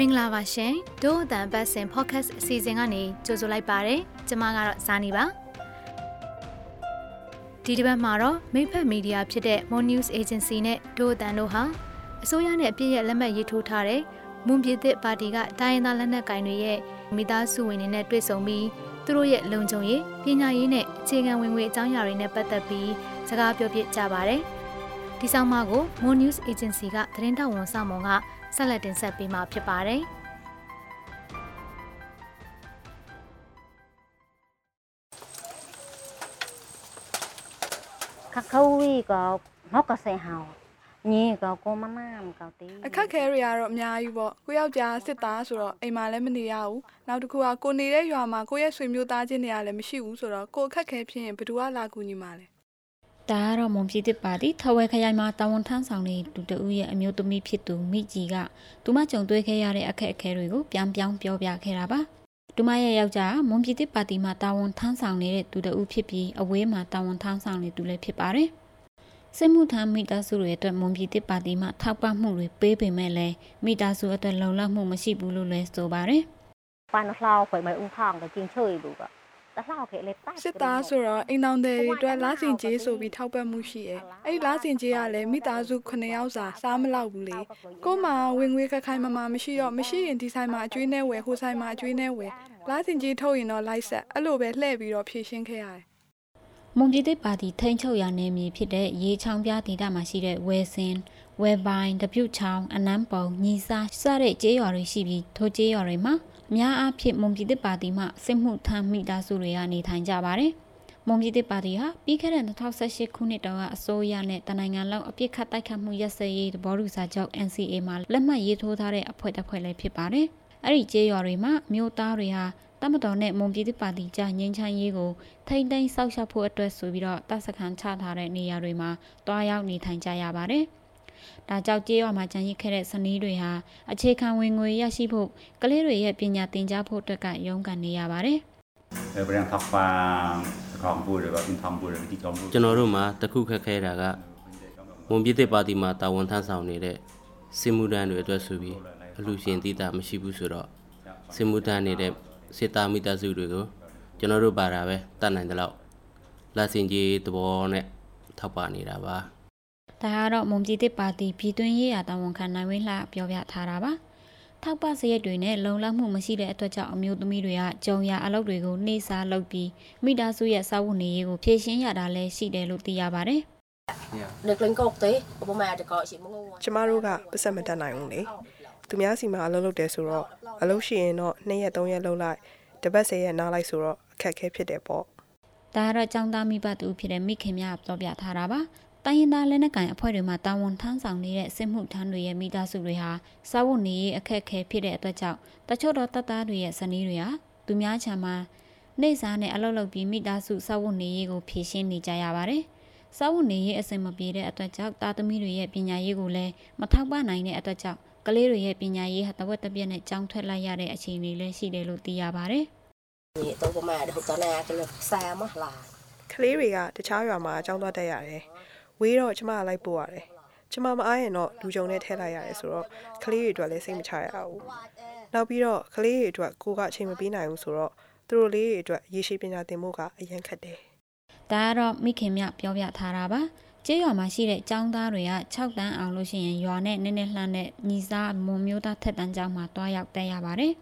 မင်္ဂလာပါရှင်ဒို့အတန်ပတ်စင် podcast အစီအစဉ်ကနေကြိုဆိုလိုက်ပါရစေကျမကတော့ဇာနီပါဒီတစ်ပတ်မှာတော့မိဖက်မီဒီယာဖြစ်တဲ့ Mon News Agency နဲ့ဒို့အတန်တို့ဟာအစိုးရနဲ့အပြည့်ရဲ့လက်မှတ်ရေးထိုးထားတဲ့မွန်ပြည်သစ်ပါတီကတိုင်းရင်းသားလက်နက်ကိုင်တွေရဲ့မိသားစုဝင်တွေနဲ့တွေ့ဆုံပြီးသူတို့ရဲ့လုံခြုံရေးပညာရေးနဲ့အခြေခံဝင်ငွေအကြောင်းအရာတွေနဲ့ပတ်သက်ပြီးစကားပြောပြကြပါတယ်ဒီဆောင်မကို Mon News Agency ကသတင်းတောက်ဝန်ဆောင်မုံက ဆက်လက်တင်ဆက်ပေးမှာဖြစ်ပါတယ်။ခခဝီကငေါကဆဲဟောင်းညီကကိုမနမ်ကောတီအခက်ခဲတွေကတော့အများကြီးပေါ့ကိုယောက်ျားစစ်သားဆိုတော့အိမ်မှာလည်းမနေရဘူးနောက်တစ်ခုကကိုနေတဲ့ရွာမှာကိုရဲ့ဆွေမျိုးသားချင်းတွေကလည်းမရှိဘူးဆိုတော့ကိုအခက်ခဲဖြစ်ရင်ဘယ်သူကလာကူညီမှာလဲ ဒါကတော့မွန်ပြည်သစ်ပါတီထဝဲခရိုင်မှာတာဝန်ထမ်းဆောင်နေသူတဦးရဲ့အမျိုးသမီးဖြစ်သူမိကြီးကသူမကြုံတွေ့ခဲ့ရတဲ့အခက်အခဲတွေကိုပြန်ပြောင်းပြောပြခဲ့တာပါသူမရဲ့ယောက်ျားမွန်ပြည်သစ်ပါတီမှာတာဝန်ထမ်းဆောင်နေတဲ့သူတဦးဖြစ်ပြီးအဝေးမှာတာဝန်ထမ်းဆောင်နေသူလည်းဖြစ်ပါတယ်စစ်မှုထမ်းမိသားစုတွေအတွက်မွန်ပြည်သစ်ပါတီမှထောက်ပံ့မှုတွေပေးပေမဲ့လည်းမိသားစုအတွက်လုံလောက်မှုမရှိဘူးလို့လည်းဆိုပါတယ်ပန်လှောက်ဖွယ်မဦးခေါင်ကကျင်းချွေဘူးက တလှောက်ခေလေတိုက်စစ်သားဆိုတော့အိမ်တောင်တွေအတွက်လာစင်ကြေးဆိုပြီးထောက်ပံ့မှုရှိရဲအဲ့ဒီလာစင်ကြေးကလည်းမိသားစု9ယောက်စာစားမလောက်ဘူးလေကို့မှာဝင်ငွေခက်ခိုင်မမမရှိတော့မရှိရင်ဒီဆိုင်မှာအကျွေးနဲ့ဝယ်ဟိုဆိုင်မှာအကျွေးနဲ့ဝယ်လာစင်ကြေးထုတ်ရင်တော့လိုက်ဆက်အဲ့လိုပဲလှည့်ပြီးတော့ဖြည့်ရှင်းခဲ့ရတယ်မွန်ပြည်သစ်ပါတီထိန်းချုပ်ရာနယ်မြေဖြစ်တဲ့ရေချောင်းပြဒေသမှာရှိတဲ့ဝဲစင်ဝဲပိုင်းတပြုတ်ချောင်းအနမ်းပုံညီစာစတဲ့ကျေးရွာတွေရှိပြီးထိုကျေးရွာတွေမှာ အများအားဖြင့်မွန်ပြည်သစ်ပါတီမှစစ်မှုထမ်းမိသားစုတွေကနေထိုင်ကြပါတယ်။မွန်ပြည်သစ်ပါတီဟာပြီးခဲ့တဲ့2018ခုနှစ်တုန်းကအစိုးရနဲ့တနိုင်ငံလုံးအပြစ်ခတ်တိုက်ခတ်မှုရပ်စဲရေးသဘောတူစာချုပ် NCA မှာလက်မှတ်ရေးထိုးထားတဲ့အဖွဲ့တစ်ဖွဲ့လည်းဖြစ်ပါတယ်။အဲ့ဒီကျေးရွာတွေမှာမြို့သားတွေဟာတမတော်နဲ့မွန်ပြည်သစ်ပါတီကြားငြိမ်းချမ်းရေးကိုထိမ့်သိမ်းဆောက်ရှောက်ဖို့အတွက်ဆိုပြီးတော့တပ်စခန်းချထားတဲ့နေရာတွေမှာတွားရောက်နေထိုင်ကြရပါတယ်။ ဒါကြောင့်ကျေးရွာမှာကျန်ရစ်ခဲ့တဲ့စနီးတွေဟာအခြေခံဝင်ငွေရရှိဖို့ကလေးတွေရဲ့ပညာသင်ကြားဖို့အတွက်ကရုန်းကန်နေရပါတယ်။အဲဗရန်ထောက်ပံကောင်ပူရကပင်သမ်ပူရဒီကောင်ပူကျွန်တော်တို့မှာတခုခက်ခဲတာကမွန်ပြည်သစ်ပါတီမှာတာဝန်ထမ်းဆောင်နေတဲ့စစ်မှုထမ်းတွေအတွက်ဆိုပြီးအလူရှင်တည်တာမရှိဘူးဆိုတော့စစ်မှုထမ်းနေတဲ့စစ်သားမိသားစုတွေကိုကျွန်တော်တို့ပါတာပဲတတ်နိုင်တဲ့လောက်လက်စင်ကြီးသဘောနဲ့ထောက်ပနေတာပါ ။ဒါကတော့မွန်ပြည်သစ်ပါတီပြည်တွင်းရေးရာတာဝန်ခံနိုင်ဝင်းလှပြောပြထားတာပါ။ထောက်ပစရက်တွေနဲ့လုံလောက်မှုမရှိတဲ့အတွက်ကြောင့်အမျိုးသမီးတွေကကြုံရအလုပ်တွေကိုနှိစားလုပ်ပြီးမိသားစုရဲ့စာဝတ်နေရေးကိုဖြည့်ရှင်းရတာလည်းရှိတယ်လို့သိရပါတယ်။နေကလင်ကောက်တဲ့ဘုမရတကောရှိမငုံကျမတို့ကပတ်စက်မတတ်နိုင်ဘူးလေသူများစီမှာအလုပ်လုပ်တယ်ဆိုတော့အလုပ်ရှိရင်တော့2ရက်3ရက်လုပ်လိုက်တပတ်10ရက်နားလိုက်ဆိုတော့အခက်အခဲဖြစ်တယ်ပေါ့ဒါကတော့ចောင်းသားမိဘတူဖြစ်တဲ့မိခင်များပြောပြထားတာပါ တိုင်းရင်းသားလက်နက်ကိုင်အဖွဲ့တွေမှတာဝန်ထမ်းဆောင်နေတဲ့စစ်မှုထမ်းတွေရဲ့မိသားစုတွေဟာစားဝတ်နေရေးအခက်အခဲဖြစ်တဲ့အတွက်ကြောင့်တချို့တော့တပ်သားတွေရဲ့ဇနီးတွေဟာသူများချမ်းမှာနေစားနဲ့အလုပ်လုပ်ပြီးမိသားစုစားဝတ်နေရေးကိုဖြည့်ရှင်းနေကြရပါတယ်။စားဝတ်နေရေးအဆင်မပြေတဲ့အတွက်ကြောင့်တာသမီတွေရဲ့ပညာရေးကိုလည်းမထောက်ပံ့နိုင်တဲ့အတွက်ကြောင့်ကလေးတွေရဲ့ပညာရေးဟာတဝက်တပြက်နဲ့ကြောင်းထွက်လိုက်ရတဲ့အခြေအနေလည်းရှိတယ်လို့သိရပါတယ်။ဒီတော့ကမှတော့တော့နာကလေးဆိုင်မလား။ကလေးတွေကတခြားရွာမှာအကြောင်းသွားတက်ရတယ်။ ဝေးတော့ကျမကလိုက်ပို့ရတယ်ကျမမအားရင်တော့လူကြုံနဲ့ထည့်လိုက်ရတယ်ဆိုတော့ကလေးတွေအတွက်လည်းစိတ်မချရဘူးနောက်ပြီးတော့ကလေးတွေအတွက်ကိုကအချိန်မပေးနိုင်ဘူးဆိုတော့သူတို့လေးတွေအတွက်ရေရှည်ပညာသင်ဖို့ကအရင်ခက်တယ် ဒါကတော့မိခင်မြပြောပြထားတာပါကျေးရွာမှာရှိတဲ့ចောင်းသားတွေက6တန်းအောင်လို့ရှိရင်ရွာနဲ့နည်းနည်းလှမ်းတဲ့ညီစားမွန်မျိုးသားထက်တန်းကျောင်းမှာတွားရောက်တက်ရပါတယ်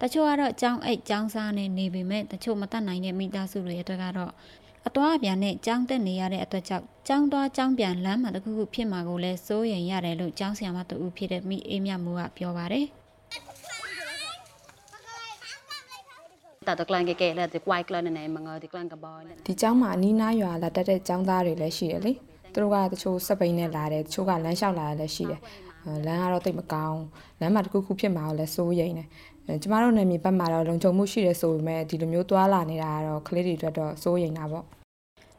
တချို့ကတော့ចောင်းအိတ်ចောင်းစားနဲ့နေပေမဲ့တချို့မတတ်နိုင်တဲ့မိသားစုတွေအတွက်ကတော့ အသွားအပြန်နဲ့ကြောင်းတက်နေရတဲ့အတွက်ကြောင့်ကြောင်းသွားကြောင်းပြန်လမ်းမှာတခုခုဖြစ်မှာကိုလည်းစိုးရိမ်ရတယ်လို့ကြောင်းဆရာမတူဦးဖြစ်တဲ့မိအေးမြမိုးကပြောပါတယ်တာတကလန်ကေကေလက်ဒီကွိုင်ကလန်နေမငါဒီကလန်ကဘောဒီကျောင်းမှာနီးနားရွာလာတက်တဲ့ကျောင်းသားတွေလည်းရှိတယ်လေသူတို့ကတချို့စက်ပိန်နဲ့လာတယ်တချို့ကလမ်းလျှောက်လာတယ်လည်းရှိတယ် လမ်းကတော့တိတ်မကောင်းလမ်းမှာတစ်ခုခုဖြစ်မှာကိုလည်းစိုးရိမ်တယ်အဲကျမတို့နယ်မြေဘက်မှာတော့လုံခြုံမှုရှိတယ်ဆိုပေမဲ့ဒီလိုမျိုးသွာလာနေတာကတော့ကလေးတွေအတွက်တော့စိုးရိမ်တာပေါ့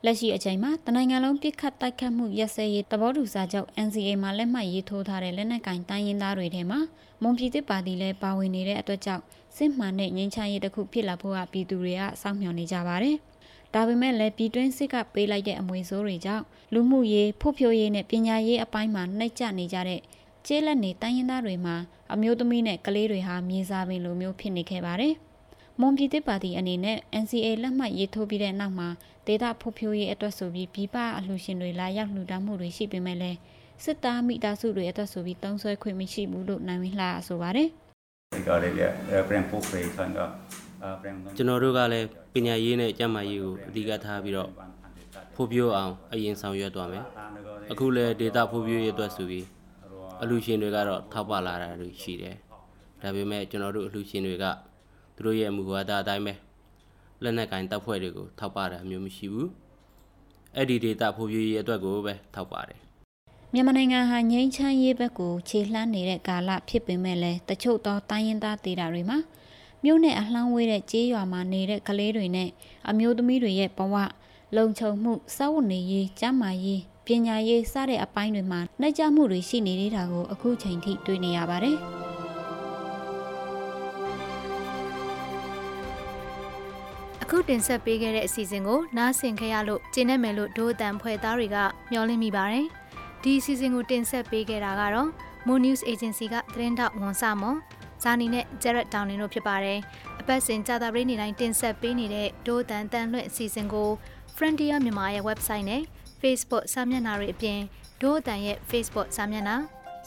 လက်ရှိအချိန်မှာတနိုင်ငံလုံးပြစ်ခတ်တိုက်ခတ်မှုရက်စဲရေးသဘောတူစာချုပ် NCA မှာလက်မှတ်ရေးထိုးထားတဲ့လက်နက်ကင်တိုင်းရင်းသားတွေထဲမှာမွန်ပြည်သစ်ပါတီလည်းပါဝင်နေတဲ့အတွက်ကြောင့်စစ်မှန်တဲ့ငြိမ်းချမ်းရေးတစ်ခုဖြစ်လာဖို့ကပြည်သူတွေကစောင့်မျှော်နေကြပါတယ်။ဒါပေမဲ့လည်းပြည်တွင်းစစ်ကပေးလိုက်တဲ့အမွေဆိုးတွေကြောင့်လူမှုရေးဖွံ့ဖြိုးရေးနဲ့ပညာရေးအပိုင်းမှာနှိမ့်ကျနေကြတဲ့ ကျေးလက်နေတိုင်းရင်းသားတွေမှာအမျိုးသမီးနဲ့ကလေးတွေဟာမြေစာပင်လိုမျိုးဖြစ်နေခဲ့ပါတယ်။မွန်ပြည်သစ်ပါတီအနေနဲ့ NCA လက်မှတ်ရေးထိုးပြီးတဲ့နောက်မှာဒေတာဖွံ့ဖြိုးရေးအတွက်ဆိုပြီးပြည်ပအလှူရှင်တွေလာရောက်လှူဒါန်းမှုတွေရှိပေမဲ့လည်းစစ်သားမိသားစုတွေအတွက်ဆိုပြီးတုံးဆွဲခွင့်မရှိဘူးလို့နိုင်ဝင်းလှဆိုပါတယ်။ဒီကလေးလေပြန်ပို့ဖေးဆန်ကပြန်ကျွန်တော်တို့ကလည်းပညာရေးနဲ့ကျန်းမာရေးကိုအဓိကထားပြီးတော့ဖို့ပြိုးအောင်အရင်ဆောင်ရွက်သွားမယ်အခုလည်းဒေတာဖို့ပြိုးရေးအတွက်ဆိုပြီး အလှူရှင်တွေကတော့ထောက်ပလာတာတွေရှိတယ်ဒါပေမဲ့ကျွန်တော်တို့အလှူရှင်တွေကသူတို့ရဲ့မူဝါဒအတိုင်းပဲလက်နက်ကင်တပ်ဖွဲ့တွေကိုထောက်ပတာမျိုးမရှိဘူးအဲ့ဒီဒေတာဖို့ပြိုးရေးအတွက်ကိုပဲထောက်ပါတယ်မြန်မာနိုင်ငံဟာငြိမ်းချမ်းရေးဘက်ကိုခြေလှမ်းနေတဲ့ကာလဖြစ်ပေမဲ့လည်းတချို့သောတိုင်းရင်းသားဒေသတွေမှာမြို့နယ်အလှမ်းဝေးတဲ့ကျေးရွာမှာနေတဲ့ကလေးတွေနဲ့အမျိုးသမီးတွေရဲ့ဘဝလုံခြုံမှုစောင့်နေရေးကျန်းမာရေး ပညာရေးစတဲ့အပိုင်းတွေမှာနှိုက်ကြမှုတွေရှိနေသေးတာကိုအခုချိန်ထိတွေ့နေရပါတယ်။အခုတင်ဆက်ပေးခဲ့တဲ့အစီအစဉ်ကိုနားဆင်ခဲ့ရလို့ကျင်းနေမယ်လို့ဒိုးအတန်ဖွဲ့သားတွေကမျှော်လင့်မိပါတယ်။ဒီအစီအစဉ်ကိုတင်ဆက်ပေးခဲ့တာကတော့ Moon News Agency ကသတင်းတောက်ဝန်ဆမွန်ဇာနီနဲ့ Jared Downing တို့ဖြစ်ပါတယ်။အပတ်စဉ်ကြာသပတေးနေ့တိုင်းတင်ဆက်ပေးနေတဲ့ဒိုးအတန်တန်လွှင့်အစီအစဉ်ကို Frontier မြန်မာရဲ့ website နဲ့ Facebook စာမျက်နှာတွေအပြင်ဒိုးအတန်ရဲ့ Facebook စာမျက်နှာ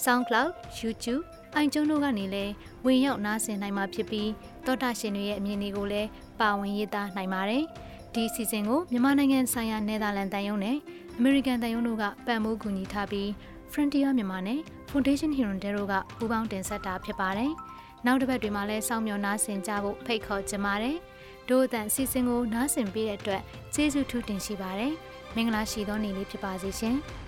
SoundCloud YouTube အိုင်ကျုံတို့ကနေလည်းဝင်ရောက်နားဆင်နိုင်မှာဖြစ်ပြီးတောတာရှင်တွေရဲ့အမြင်တွေကိုလည်းပါဝင်ရေးသားနိုင်ပါတယ်။ဒီစီစဉ်ကိုမြန်မာနိုင်ငံဆိုင်ရာနယ်သာလန်တန်ယုံနဲ့အမေရိကန်တန်ယုံတို့ကပံ့ပိုးကူညီထားပြီး Frontier မြန်မာနဲ့ Foundation Hero တို့ကပူးပေါင်းတင်ဆက်တာဖြစ်ပါတယ်။နောက်တစ်ပတ်တွေမှာလည်းစောင့်မျှော်နားဆင်ကြဖို့ဖိတ်ခေါ်ချင်ပါတယ်။ဒို့အတန်စီစဉ်ကိုနားဆင်ပေးတဲ့အတွက်ကျေးဇူးထူးတင်ရှိပါတယ်။ မင်္ဂလာရှိသောနေ့လေးဖြစ်ပါစေရှင်။